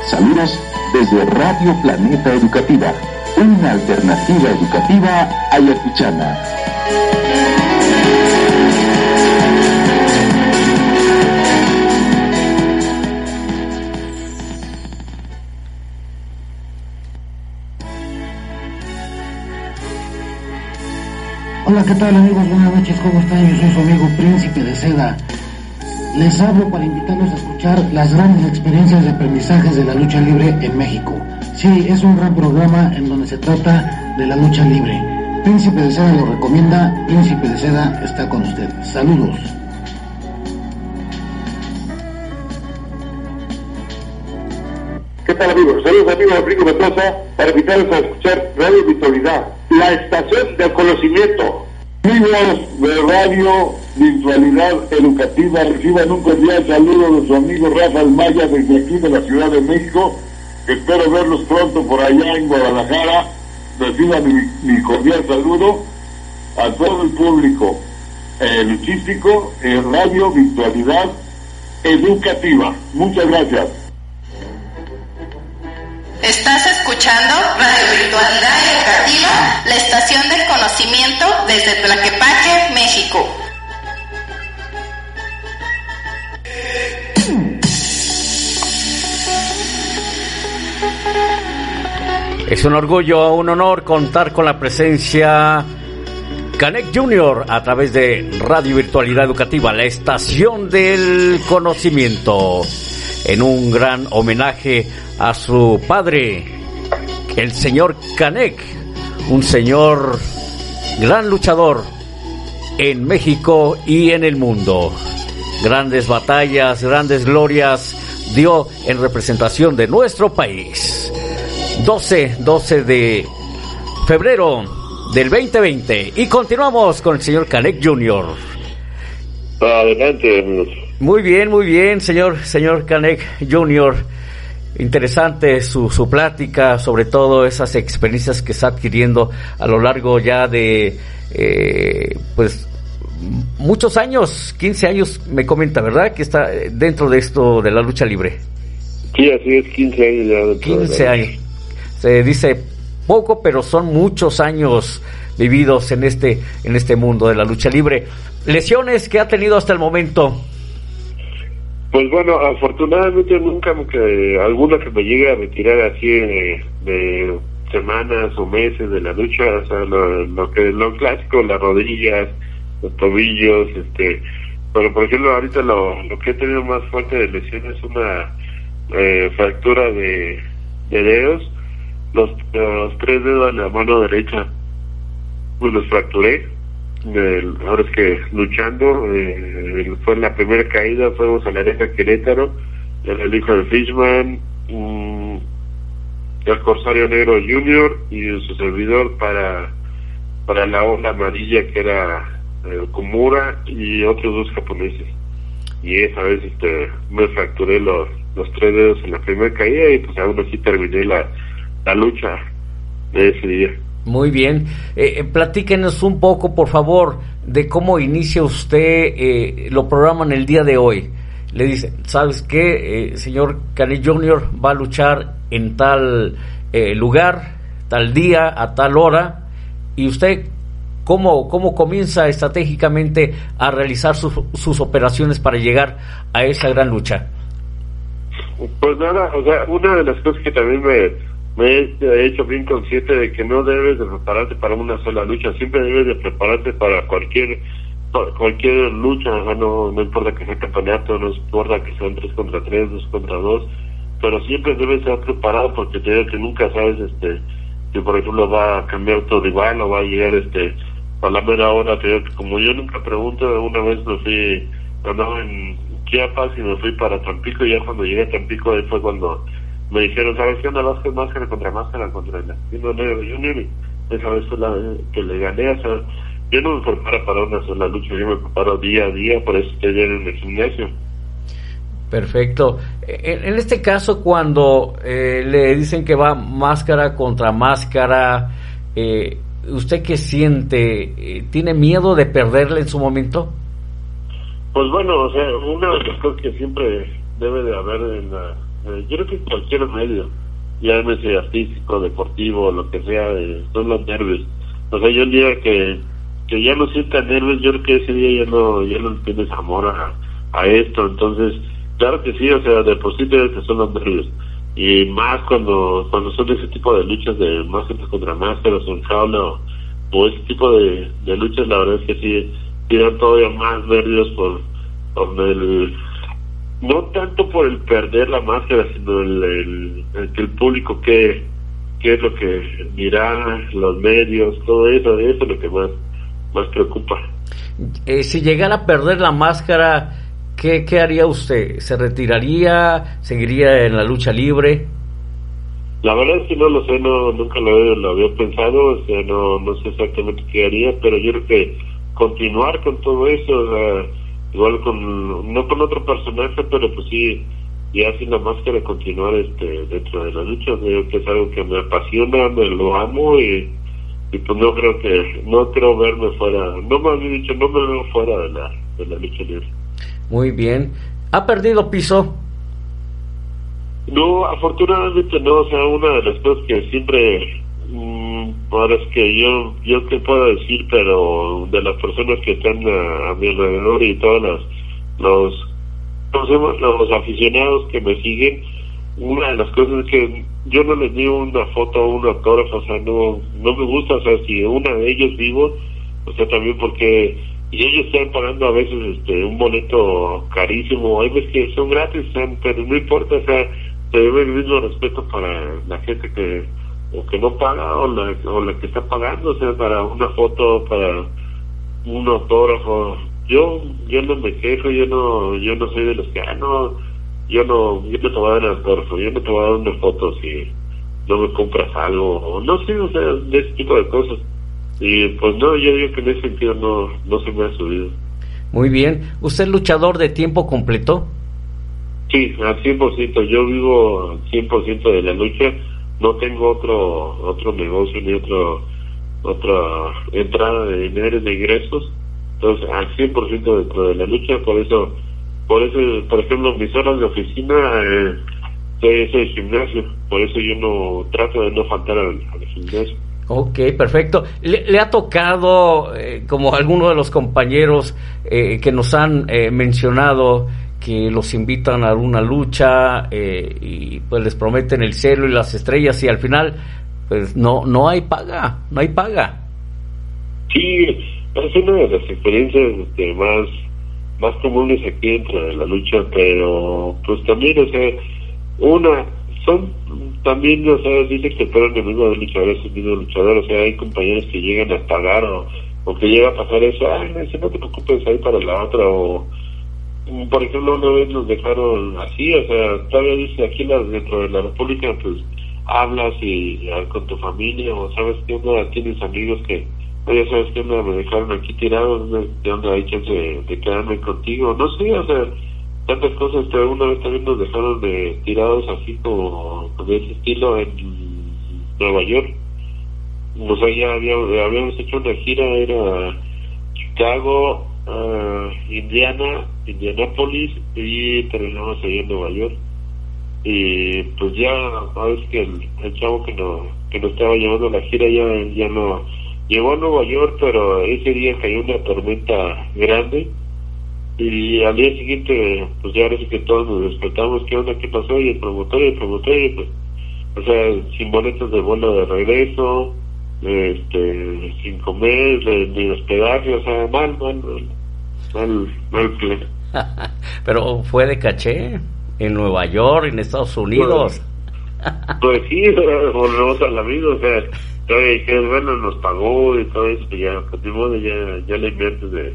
Saludos desde Radio Planeta Educativa, una alternativa educativa ayacuchana. Hola, ¿qué tal amigos? Buenas noches, ¿cómo están? Yo soy su amigo Príncipe de Seda. Les hablo para invitarlos a escuchar las grandes experiencias de aprendizajes de la lucha libre en México. Sí, es un gran programa en donde se trata de la lucha libre. Príncipe de Seda lo recomienda, Príncipe de Seda está con ustedes. Saludos. ¿Qué tal amigos? Saludos amigos Rico Mendoza para invitarlos a escuchar Radio Virtualidad, la estación del conocimiento. Amigos de Radio Virtualidad Educativa, reciban un cordial saludo de su amigo Rafael Maya desde aquí de la Ciudad de México. Espero verlos pronto por allá en Guadalajara. Reciban mi, cordial saludo a todo el público eh, luchístico en Radio Virtualidad Educativa. Muchas gracias. Estás escuchando Radio Virtualidad Educativa, la estación del conocimiento desde Tlaquepaque, México. Es un orgullo, un honor contar con la presencia Canek Junior a través de Radio Virtualidad Educativa, la estación del conocimiento, en un gran homenaje a su padre, el señor Canek, un señor gran luchador en México y en el mundo. Grandes batallas, grandes glorias dio en representación de nuestro país. 12, 12 de febrero del 2020 y continuamos con el señor Canek Jr. Adelante. Muy bien, muy bien, señor, señor Canek Jr. Interesante su, su plática, sobre todo esas experiencias que está adquiriendo a lo largo ya de, eh, pues, muchos años, 15 años, me comenta, ¿verdad? Que está dentro de esto de la lucha libre. Sí, así es, 15 años ya. dentro de 15 la- años. Se dice poco, pero son muchos años vividos en este, en este mundo de la lucha libre. Lesiones que ha tenido hasta el momento. Pues bueno, afortunadamente nunca me alguna que me llegue a retirar así de, de semanas o meses de la lucha, o sea, lo, que lo clásico, las rodillas, los tobillos, este, pero por ejemplo ahorita lo, lo que he tenido más fuerte de lesión es una eh, fractura de, de dedos, los, los tres dedos de la mano derecha, pues los fracturé del- ahora es que luchando eh, fue la primera caída fuimos a la Areja Querétaro el hijo de Fishman mm, el Corsario Negro Junior y su servidor para para la ola amarilla que era eh, Kumura y otros dos japoneses. Y esa vez este, me fracturé los, los tres dedos en la primera caída y pues aún así terminé la, la lucha de ese día. Muy bien. Eh, eh, platíquenos un poco, por favor, de cómo inicia usted, eh, lo programan el día de hoy. Le dice, ¿sabes qué? Eh, señor Cani Jr. va a luchar en tal eh, lugar, tal día, a tal hora, y usted, ¿cómo, cómo comienza estratégicamente a realizar sus, sus operaciones para llegar a esa gran lucha? Pues nada, o sea, una de las cosas que también me, me he hecho bien consciente de que no debes de prepararte para una sola lucha, siempre debes de prepararte para cualquier cualquier lucha, o no, no importa que sea campeonato, no importa que sean 3 contra 3, 2 contra 2, pero siempre debes estar preparado porque te digo que nunca sabes este si por ejemplo va a cambiar tu rival o va a llegar este a la mera hora, te digo que como yo nunca pregunto, una vez me fui, andaba en Chiapas y me fui para Tampico y ya cuando llegué a Tampico ahí fue cuando me dijeron, ¿sabes qué onda? Vas con máscara contra máscara contra el Latino Negro Junior y esa vez la que le gané, o sea, yo no me preparo para una sola lucha, yo me preparo día a día, por eso estoy en el gimnasio. Perfecto. En, en este caso, cuando eh, le dicen que va máscara contra máscara, eh, ¿usted qué siente? Eh, ¿Tiene miedo de perderle en su momento? Pues bueno, o sea, una de las cosas que siempre debe de haber en la... yo creo que cualquier medio, ya sea artístico, deportivo, lo que sea, eh, son los nervios. O sea, yo el día que, que ya no sienta nervios, yo creo que ese día ya no, ya no tienes amor a, a esto. Entonces, claro que sí, o sea, de por sí que son los nervios. Y más cuando, cuando son ese tipo de luchas de máscaras contra máscaras en jaula o, o ese tipo de, de luchas, la verdad es que sí, dan todavía más nervios por, por el, no tanto por el perder la máscara, sino el, el, el que el público que qué es lo que dirá, los medios, todo eso, eso es lo que más, más preocupa. Eh, si llegara a perder la máscara, ¿qué, ¿qué haría usted? ¿Se retiraría? ¿Seguiría en la lucha libre? La verdad es que no lo sé, no nunca lo, he- lo había pensado, o sea, no, no sé exactamente qué haría, pero yo creo que continuar con todo eso, o sea, igual con, no con otro personaje, pero pues sí, ya sin la máscara continuar este dentro de la lucha, creo que es algo que me apasiona, me lo amo y, y pues no creo que, no creo verme fuera, no me había dicho, no me veo fuera de la, de la lucha libre. Muy bien. ¿Ha perdido piso? No, afortunadamente no, o sea, una de las cosas que siempre, ahora es que yo, yo te puedo decir, pero de las personas que están a, a mi alrededor y todos los, los, los aficionados que me siguen, una de las cosas es que yo no les digo una foto o un autógrafo, o sea, no, no me gusta, o sea, si una de ellos vivo, o sea, también porque y ellos están pagando a veces este un boleto carísimo, hay veces que son gratis, pero no importa, o sea, se debe el mismo respeto para la gente que o que no paga o la, o la que está pagando, o sea, para una foto, para un autógrafo. Yo yo no me quejo, yo no yo no soy de los que, ah, no, yo no, yo no te voy a dar el autógrafo, yo no te voy a dar una foto si no me compras algo, o no sé, o sea, de ese tipo de cosas. Y pues no, yo digo que en ese sentido no, no se me ha subido. Muy bien. ¿Usted es luchador de tiempo completo? Sí, al 100%. Yo vivo al 100% de la lucha. No tengo otro otro negocio ni otro otra entrada de dinero de ingresos. Entonces, al 100% dentro de la lucha. Por eso, por eso, por ejemplo, mis horas de oficina, eh, soy, soy gimnasio. Por eso yo no trato de no faltar al, al gimnasio. Ok, perfecto. ¿Le, le ha tocado, eh, como algunos de los compañeros eh, que nos han eh, mencionado, que los invitan a una lucha eh, y pues les prometen el cielo y las estrellas y al final pues no no hay paga, no hay paga. Sí, es una de las experiencias este, más más comunes aquí dentro de la lucha, pero pues también, o sea, una, son también, o sea, dice que fueron el mismo luchador, es el mismo luchador, o sea, hay compañeros que llegan a pagar o, o que llega a pasar eso, ay, no te preocupes ahí para la otra, o por ejemplo, una vez nos dejaron así, o sea, todavía dice aquí dentro de la República, pues hablas y, y con tu familia, o sabes que uno tienes amigos que oye, ¿sabes qué? Me dejaron aquí tirado, ¿de dónde hay chance de, quedarme contigo? No sé, o sea, tantas cosas, pero una vez también nos dejaron de, tirados así como de ese estilo en Nueva York. O sea, ya habíamos hecho una gira, era Chicago, uh, Indiana, Indianapolis y terminamos ahí en Nueva York. Y pues ya, sabes que el, chavo que, no, que nos estaba llevando la gira ya, ya no llegó a Nueva York, pero ese día cayó una tormenta grande y al día siguiente, pues ya parece que todos nos despertamos, ¿qué onda? ¿Qué pasó? Y el promotor, y el promotor, y pues, o sea, sin boletos de vuelo de regreso, este, sin comer, ni hospedaje, o sea, mal, mal, mal, mal, plan. Pero fue de caché en Nueva York, en Estados Unidos. Pues, pues sí, volvemos al amigo, o sea, todavía dije, bueno, nos pagó y todo eso, ya, pues, ya, ya le inviertes de,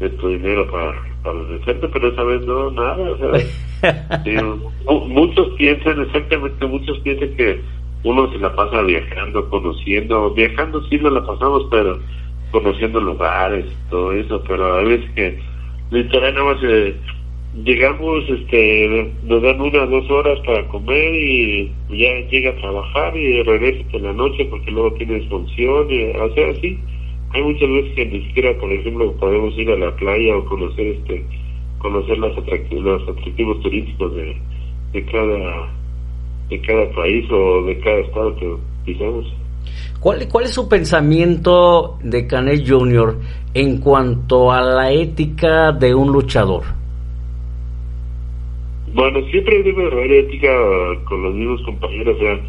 de tu dinero para, para pero esa vez no, nada, o sea, muchos piensan, exactamente, muchos piensan que uno se la pasa viajando, conociendo, viajando sí no la pasamos, pero conociendo lugares, todo eso, pero a veces que literal nada más eh, llegamos, este, nos dan una dos horas para comer y ya llega a trabajar y regresa en la noche porque luego tienes función, y, o sea, hay muchas veces que ni siquiera, por ejemplo, podemos ir a la playa o conocer este, conocer las atractivos, los atractivos turísticos de, de cada de cada país o de cada estado que pisamos. ¿Cuál, ¿Cuál es su pensamiento de Canet Jr. en cuanto a la ética de un luchador? Bueno, siempre debe haber ética con los mismos compañeros, o sea,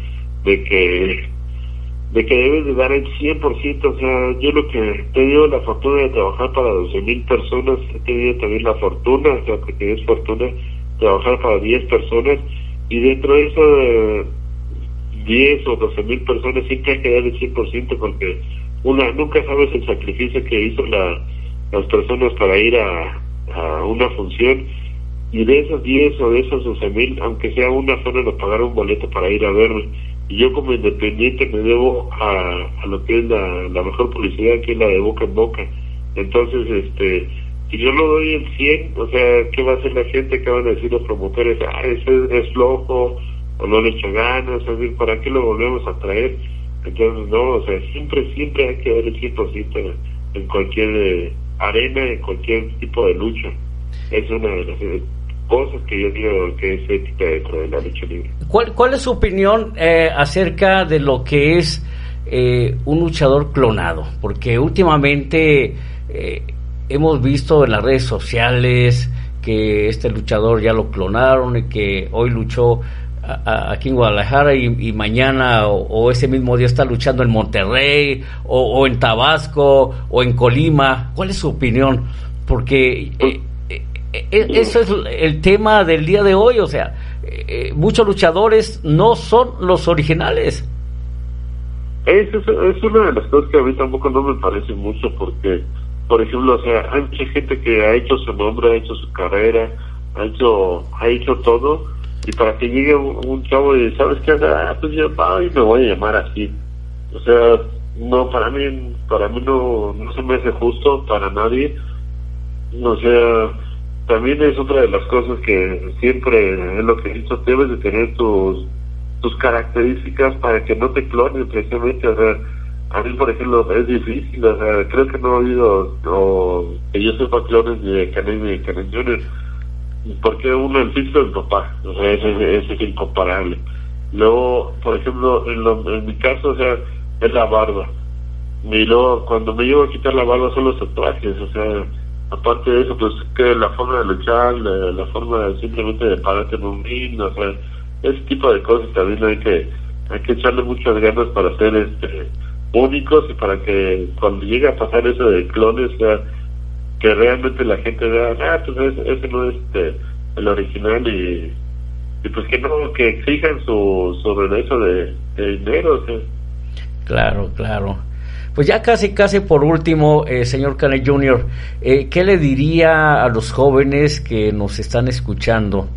de que de que debes de dar el 100%, o sea, yo lo que he tenido la fortuna de trabajar para 12 mil personas, he tenido también la fortuna, o sea, porque es fortuna trabajar para 10 personas y dentro de eso 10 o 12 mil personas siempre hay que dar el 100% porque una nunca sabes el sacrificio que hizo la, las personas para ir a, a una función y de esos 10 o de esos 12 mil, aunque sea una sola, nos pagaron un boleto para ir a verme. Y yo como independiente me debo a, a lo que es la, la mejor publicidad, que es la de boca en boca. Entonces, este si yo lo doy el 100, o sea, ¿qué va a hacer la gente? ¿Qué van a decir los promotores? Ah, ese es flojo, o no le echa ganas, es decir, ¿para qué lo volvemos a traer? Entonces, no, o sea, siempre, siempre hay que dar el 100% en cualquier eh, arena, en cualquier tipo de lucha. Es una de las eh, cosas que yo digo que es ética dentro de la lucha libre. ¿Cuál, cuál es su opinión eh, acerca de lo que es un luchador clonado? Porque últimamente hemos visto en las redes sociales que este luchador ya lo clonaron y que hoy luchó aquí en Guadalajara y, mañana o, ese mismo día está luchando en Monterrey o, en Tabasco o en Colima. ¿Cuál es su opinión? Porque eh, eh, eh, eso es el tema del día de hoy, o sea, muchos luchadores no son los originales. Es, es, una de las cosas que a mí tampoco no me parece mucho porque por ejemplo, o sea, hay mucha gente que ha hecho su nombre, ha hecho su carrera, ha hecho, ha hecho todo, y para que llegue un, chavo y, ¿sabes qué? Ah, pues yo y me voy a llamar así. O sea, no, para mí, para mí no, no se me hace justo, para nadie. O sea, también es otra de las cosas que siempre es lo que he dicho, debes de tener tus, tus características para que no te clonen precisamente, o sea, a mí, por ejemplo, es difícil, o sea, creo que no ha habido, o, que yo sepa clones de Canet ni de Canet Jr., porque uno, el físico del papá, o sea, ese, es incomparable. Luego, por ejemplo, en, en mi caso, o sea, es la barba. Y luego, cuando me llevo a quitar la barba son los tatuajes, o sea, aparte de eso, pues que la forma de luchar, la, forma de, simplemente de pararte en un ring, o sea, ese tipo de cosas también hay que, hay que echarle muchas ganas para hacer este únicos y para que cuando llegue a pasar eso de clones, sea, que realmente la gente vea, ah, pues ese, no es este, el original y, pues que no, que exijan su, su regreso de, dinero. Claro, claro. Pues ya casi, casi por último, eh, señor Canet Jr., eh, ¿qué le diría a los jóvenes que nos están escuchando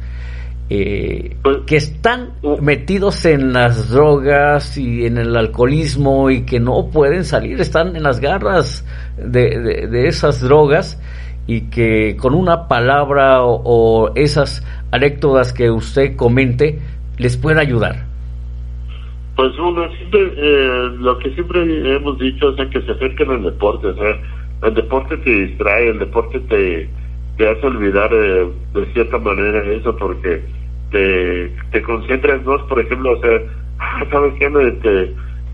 eh, pues, que están metidos en las drogas y en el alcoholismo y que no pueden salir, están en las garras de, de, esas drogas y que con una palabra o, esas anécdotas que usted comente les puede ayudar. Pues uno siempre, eh, lo que siempre hemos dicho es que se acerquen al deporte, o sea, el deporte te distrae, el deporte te, te hace olvidar eh, de cierta manera eso porque te, te concentras más, por ejemplo, o sea, ah, ¿sabes qué? Este,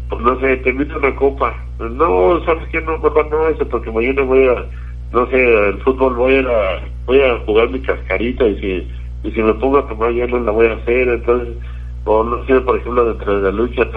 pues no sé, te invito una copa. No, ¿sabes qué? No, papá, no, eso porque mañana voy a, no sé, el fútbol voy a, voy a jugar mi cascarita y si, y si me pongo a tomar ya no la voy a hacer, entonces, o no sé, por ejemplo, dentro de la lucha,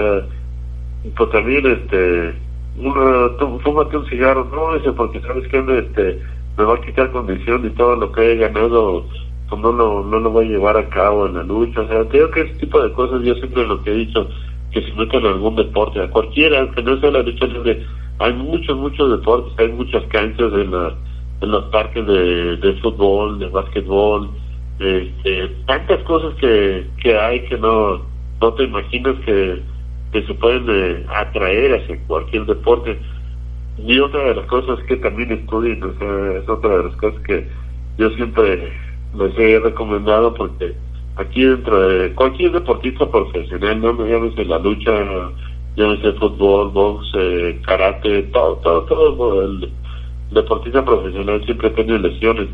pues también, este, uno, tú, fúmate un cigarro, no, ese porque sabes que este, me va a quitar condición y todo lo que he ganado pues no lo, no lo voy a llevar a cabo en la lucha. O sea, creo que ese tipo de cosas yo siempre lo que he dicho, que se metan en algún deporte, a cualquiera, que no sea la lucha libre. Hay muchos, muchos deportes, hay muchas canchas en, la, en los parques de, de fútbol, de básquetbol, este, tantas cosas que, que hay que no, no te imaginas que, que se pueden eh, atraer hacia cualquier deporte. Y otra de las cosas que también estudien, es otra de las cosas que yo siempre les he recomendado porque aquí dentro de cualquier deportista profesional, no llámese la lucha, llámese fútbol, box, eh, karate, todo, todo, todo, el deportista profesional siempre tiene lesiones,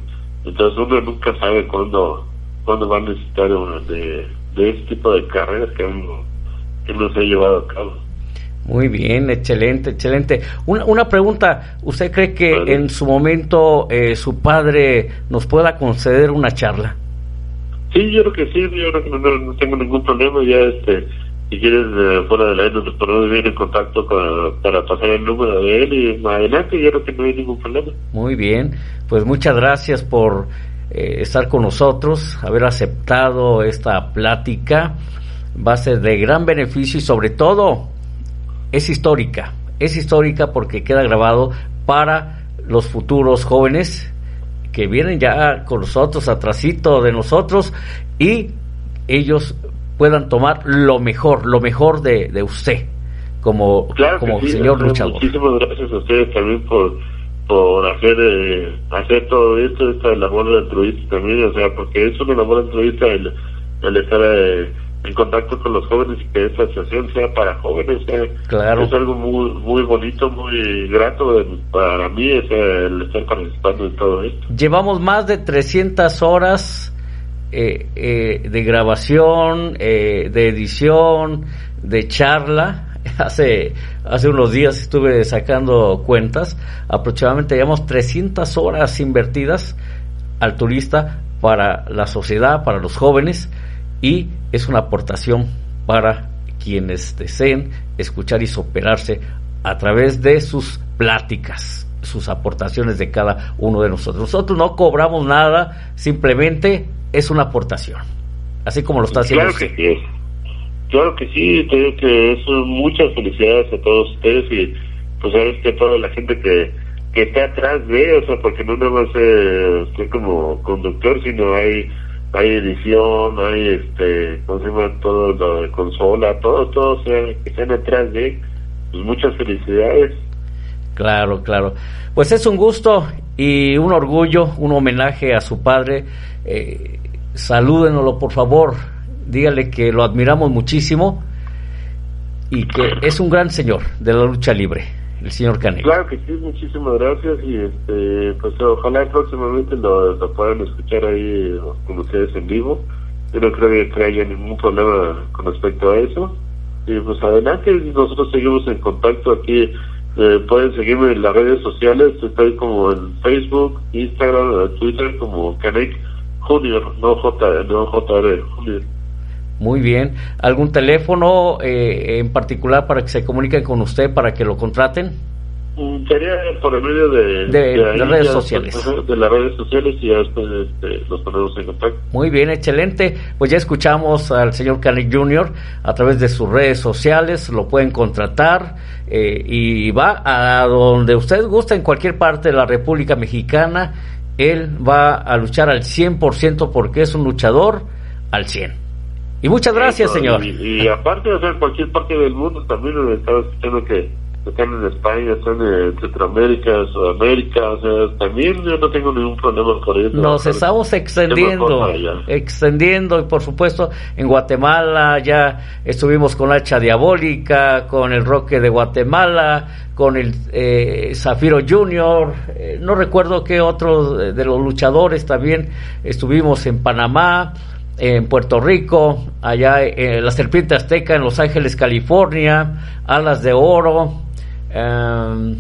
entonces uno nunca sabe cuándo, cuándo va a necesitar de, de este tipo de carreras que uno, que uno se ha llevado a cabo. Muy bien, excelente, excelente. Una, una pregunta, ¿usted cree que en su momento eh, su padre nos pueda conceder una charla? Sí, yo creo que sí, yo creo que no, tengo ningún problema, ya este, si quieres eh, fuera de la aire nos ponemos bien en contacto para pasar el número de él y más adelante yo creo que no hay ningún problema. Muy bien, pues muchas gracias por eh, estar con nosotros, haber aceptado esta plática, va a ser de gran beneficio y sobre todo es histórica, es histórica porque queda grabado para los futuros jóvenes que vienen ya con nosotros, atrasito de nosotros, y ellos puedan tomar lo mejor, lo mejor de, de usted como, como señor luchador. Muchísimas gracias a ustedes también por, por hacer, eh, hacer todo esto, esta labor altruista también, o sea, porque es una labor altruista el, el estar... Eh, en contacto con los jóvenes y que esta asociación sea para jóvenes. Claro. Es algo muy, muy bonito, muy grato para mí es el estar participando en todo esto. Llevamos más de 300 horas eh, eh, de grabación, eh, de edición, de charla. Hace, hace unos días estuve sacando cuentas, aproximadamente llevamos 300 horas invertidas al turista para la sociedad, para los jóvenes y es una aportación para quienes deseen escuchar y superarse a través de sus pláticas, sus aportaciones de cada uno de nosotros. Nosotros no cobramos nada, simplemente es una aportación, así como lo está haciendo claro Que sí. Claro que sí, creo que eso, muchas felicidades a todos ustedes y pues sabes que toda la gente que, que está atrás de, o sea, porque no nada más eh, estoy como conductor, sino hay hay edición, hay este, ¿cómo se llama? Todo lo consola, todo, todo, sea, que estén detrás de, pues muchas felicidades. Claro, claro. Pues es un gusto y un orgullo, un homenaje a su padre. Eh, salúdenlo, por favor. Dígale que lo admiramos muchísimo y que es un gran señor de la lucha libre el señor Caneco. Claro que sí, muchísimas gracias y este, pues ojalá próximamente lo, puedan escuchar ahí con ustedes en vivo. Yo no creo que haya ningún problema con respecto a eso. Y pues adelante, nosotros seguimos en contacto aquí. Eh, pueden seguirme en las redes sociales, estoy como en Facebook, Instagram, Twitter como Canek Junior, no J, no JR Junior. Muy bien. ¿Algún teléfono eh, en particular para que se comuniquen con usted, para que lo contraten? Mm, sería por el medio de, de, las redes sociales. De las redes sociales y ya después este, los ponemos en contacto. Muy bien, excelente. Pues ya escuchamos al señor Canic Jr. a través de sus redes sociales, lo pueden contratar eh, y va a donde usted gusta, en cualquier parte de la República Mexicana. Él va a luchar al 100% porque es un luchador al 100. Y muchas gracias, señor. Y, aparte, o sea, en cualquier parte del mundo también estaba escuchando que están en España, están en Centroamérica, Sudamérica, o sea, también yo no tengo ningún problema con eso. Nos estamos extendiendo, extendiendo, y por supuesto en Guatemala ya estuvimos con Hacha Diabólica, con el Roque de Guatemala, con el eh, Zafiro Junior, eh, no recuerdo qué otro de los luchadores también estuvimos en Panamá en Puerto Rico, allá en la Serpiente Azteca en Los Ángeles, California, Alas de Oro, Em,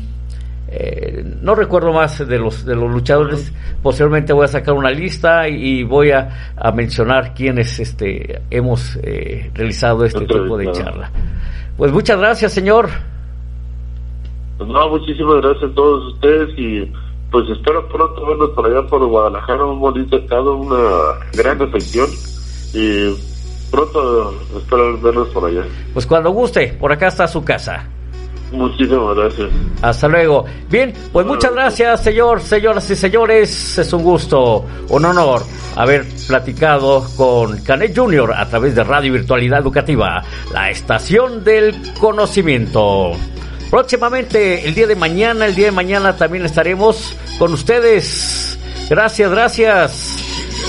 eh, no recuerdo más de los de los luchadores. Posteriormente voy a sacar una lista y, voy a, mencionar quienes este hemos eh, realizado este tipo de charla. Pues muchas gracias, señor. Pues no, muchísimas gracias a todos ustedes y pues espero pronto vernos por allá por Guadalajara, un bonito estado, una gran reflexión y pronto espero vernos por allá. Pues cuando guste, por acá está su casa. Muchísimas gracias. Hasta luego. Bien, pues muchas gracias, señor, señoras y señores. Es un gusto, un honor haber platicado con Canet Junior a través de Radio Virtualidad Educativa, la estación del conocimiento. Próximamente, el día de mañana, el día de mañana también estaremos con ustedes. Gracias, gracias.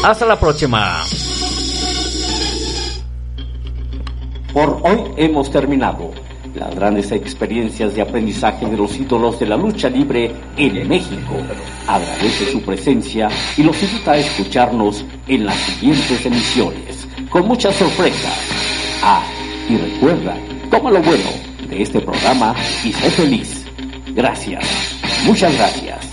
Hasta la próxima. Por hoy hemos terminado las grandes experiencias de aprendizaje de los ídolos de la lucha libre en México. Agradece su presencia y los invita a escucharnos en las siguientes emisiones, con muchas sorpresas. Ah, y recuerda, toma lo bueno de este programa y sé feliz. Gracias, muchas gracias.